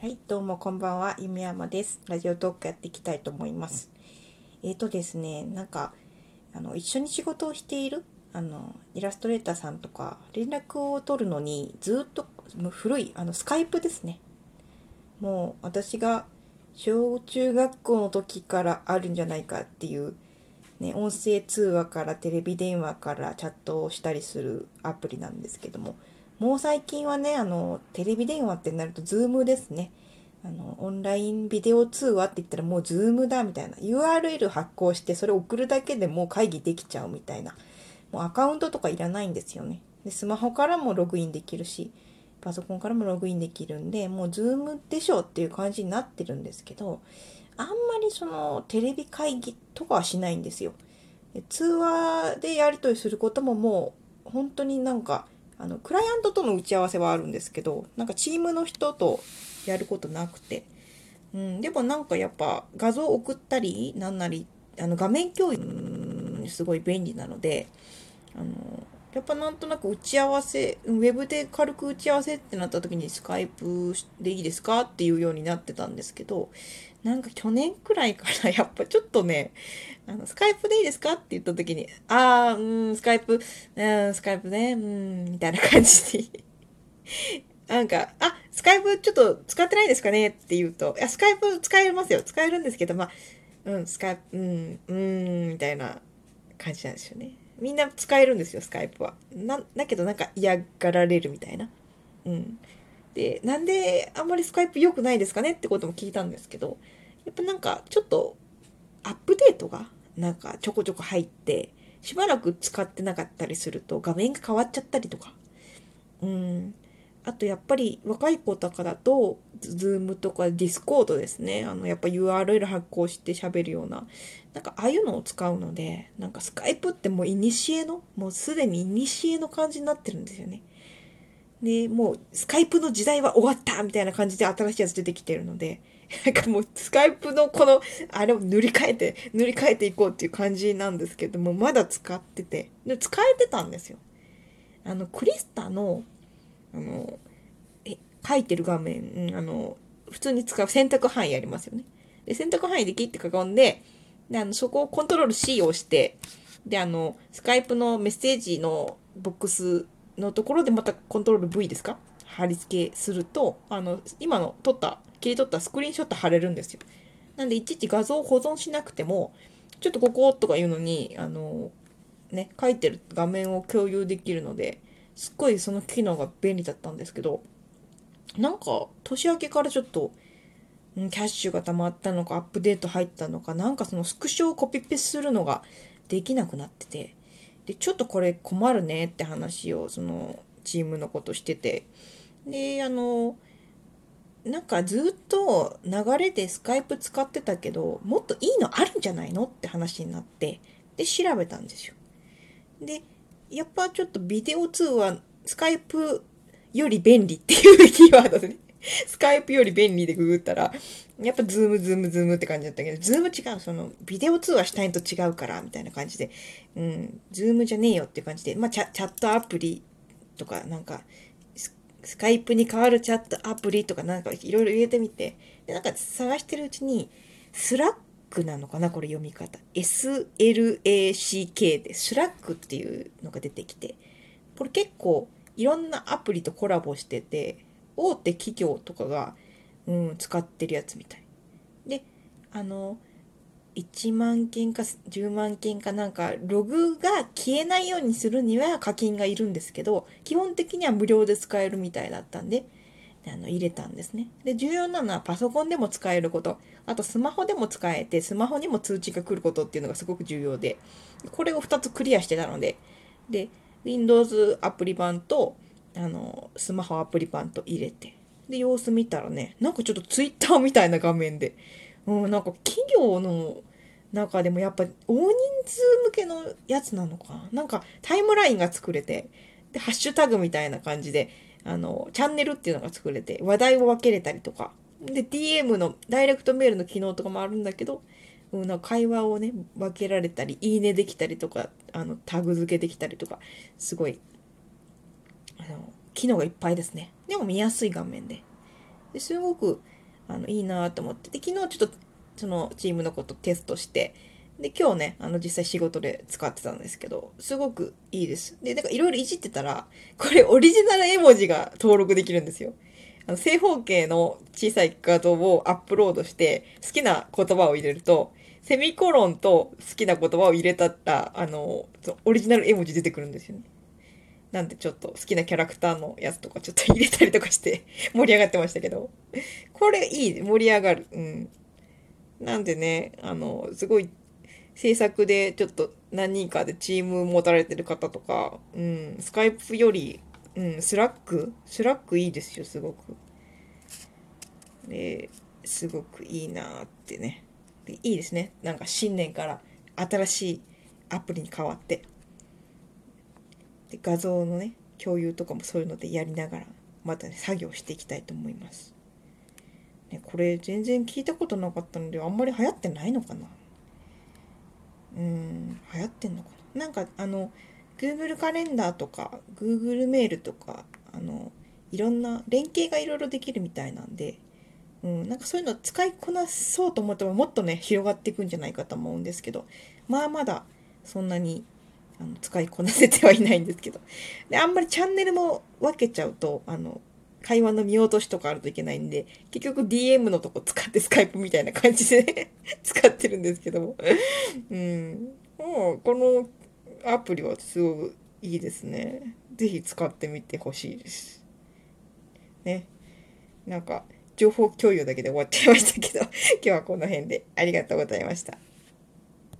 はい、どうもこんばんは、ゆみやまです。ラジオトークやっていきたいと思います。えーとですね、なんか、あの、一緒に仕事をしている、あの、イラストレーターさんとか、連絡を取るのに、ずっと、古い、あの、スカイプですね。もう、私が、小中学校の時からあるんじゃないかっていう、ね、音声通話からテレビ電話からチャットをしたりするアプリなんですけども、もう最近はね、あの、テレビ電話ってなると、 Zoom ですね。あの、オンラインビデオ通話って言ったらもう Zoom だみたいな。URL 発行して、それ送るだけでもう会議できちゃうみたいな。もうアカウントとかいらないんですよね。で、スマホからもログインできるし、パソコンからもログインできるんで、もう Zoom でしょっていう感じになってるんですけど、あんまりそのテレビ会議とかはしないんですよ。通話でやり取りすることももう本当になんかあのクライアントとの打ち合わせはあるんですけどなんかチームの人とやることなくて、うん、でもなんかやっぱ画像送ったりなんなりあの画面共有すごい便利なのであのやっぱなんとなく打ち合わせウェブで軽く打ち合わせってなった時にスカイプでいいですかっていうようになってたんですけどなんか去年くらいから やっぱちょっとねあの、スカイプでいいですかって言った時に、あー、うん、スカイプ、うん、スカイプね、うん、みたいな感じで。なんか、あ、スカイプちょっと使ってないですかねって言うと、いや、スカイプ使えますよ。使えるんですけど、まあ、うん、スカイプ、うん、うん、みたいな感じなんですよね。みんな使えるんですよ、スカイプは。な、だけどなんか嫌がられるみたいな。うん。で、なんであんまり Skype 良くないですかね？ってことも聞いたんですけど、やっぱなんかちょっとアップデートがなんかちょこちょこ入って、しばらく使ってなかったりすると画面が変わっちゃったりとか。うん。あとやっぱり若い子とかだと、 Zoom とか Discord ですね。あの、やっぱ URL 発行して喋るような、なんかああいうのを使うので、なんか Skype ってもう古の、もうすでに古の感じになってるんですよね。で、もうスカイプの時代は終わったみたいな感じで新しいやつ出てきてるので、なんかもうスカイプのこの、あれを塗り替えて、塗り替えていこうっていう感じなんですけども、まだ使ってて、で使えてたんですよ。あの、クリスタの、あの、え、書いてる画面、あの、普通に使う選択範囲ありますよね。で、選択範囲で切って囲んで、で、あの、そこをコントロール C を押して、で、あの、スカイプのメッセージのボックスのところでまたコントロール V ですか？貼り付けすると、あの、今の撮った、切り取ったスクリーンショット貼れるんですよ。なんで、いちいち画像を保存しなくても、ちょっとこことかいうのに、あの、ね、書いてる画面を共有できるので、すっごいその機能が便利だったんですけど、なんか、年明けからちょっと、キャッシュが溜まったのか、アップデート入ったのか、なんかそのスクショをコピペするのができなくなってて、で、ちょっとこれ困るねって話を、その、チームのことしてて、で、あの、なんかずっと流れでスカイプ使ってたけど、もっといいのあるんじゃないのって話になって、で、調べたんですよ。で、やっぱちょっとビデオ通話、スカイプより便利っていうキーワードでね、スカイプより便利でググったら、やっぱ Zoom Zoom Zoom って感じだったけど、 Zoom 違う、その、ビデオ通話したいと違うから、みたいな感じで、うん、 Zoom じゃねえよっていう感じで、まあチャチャットアプリとか、なんか、ス Skype に代わるチャットアプリとかなんかいろいろ入れてみて、で、なんか探してるうちに、 Slack なのかなこれ読み方。SLACK で、 Slack っていうのが出てきて、これ結構いろんなアプリとコラボしてて、大手企業とかが、うん、使ってるやつみたい。で、あの、1万件か10万件かなんかログが消えないようにするには課金がいるんですけど基本的には無料で使えるみたいだったんであの入れたんですね。で重要なのはパソコンでも使えること。あとスマホでも使えてスマホにも通知が来ることっていうのがすごく重要で。これを2つクリアしてたので。で Windows アプリ版とあのスマホアプリ版と入れて。で様子見たらねなんかちょっと Twitter みたいな画面で。うん、なんか企業の中でもやっぱ大人数向けのやつなのかなんかタイムラインが作れて、で、ハッシュタグみたいな感じで、あの、チャンネルっていうのが作れて、話題を分けれたりとか、で、DM のダイレクトメールの機能とかもあるんだけど、うん、なんか会話をね、分けられたり、いいねできたりとか、あの、タグ付けできたりとか、すごい、あの、機能がいっぱいですね。でも見やすい画面で。ですごくあのいいなと思ってで昨日ちょっとそのチームのことテストしてで今日ねあの実際仕事で使ってたんですけどすごくいいです。でなんかいろいろいじってたらこれオリジナル絵文字が登録できるんですよ。あの正方形の小さい画像をアップロードして好きな言葉を入れるとセミコロンと好きな言葉を入れたらあのオリジナル絵文字出てくるんですよね。なんでちょっと好きなキャラクターのやつとかちょっと入れたりとかして 盛り上がってましたけど。これいい盛り上がる。うん。なんでねあのすごい制作でちょっと何人かでチーム持たれてる方とか、うん、 Skype より、うん、 Slack？Slack いいですよ、すごく。で、すごくいいなってねで。いいですね。なんか新年から新しいアプリに変わって。で画像のね、共有とかもそういうのでやりながら、またね、作業していきたいと思います。ね、これ全然聞いたことなかったので、あんまり流行ってないのかなうん。流行ってんのかな？なんかあの Google カレンダーとか Google メールとかあのいろんな連携がいろいろできるみたいなんで、うん、なんかそういうの使いこなそうと思ったらもっとね広がっていくんじゃないかと思うんですけどまあまだそんなにあの使いこなせてはいないんですけど。であんまりチャンネルも分けちゃうとあの会話の見落としとかあるといけないんで、結局 DM のとこ使ってスカイプみたいな感じで 使ってるんですけども。うん。もう、このアプリはすごくいいですね。ぜひ使ってみてほしいです。ね。なんか、情報共有だけで終わっちゃいましたけど、今日はこの辺でありがとうございました。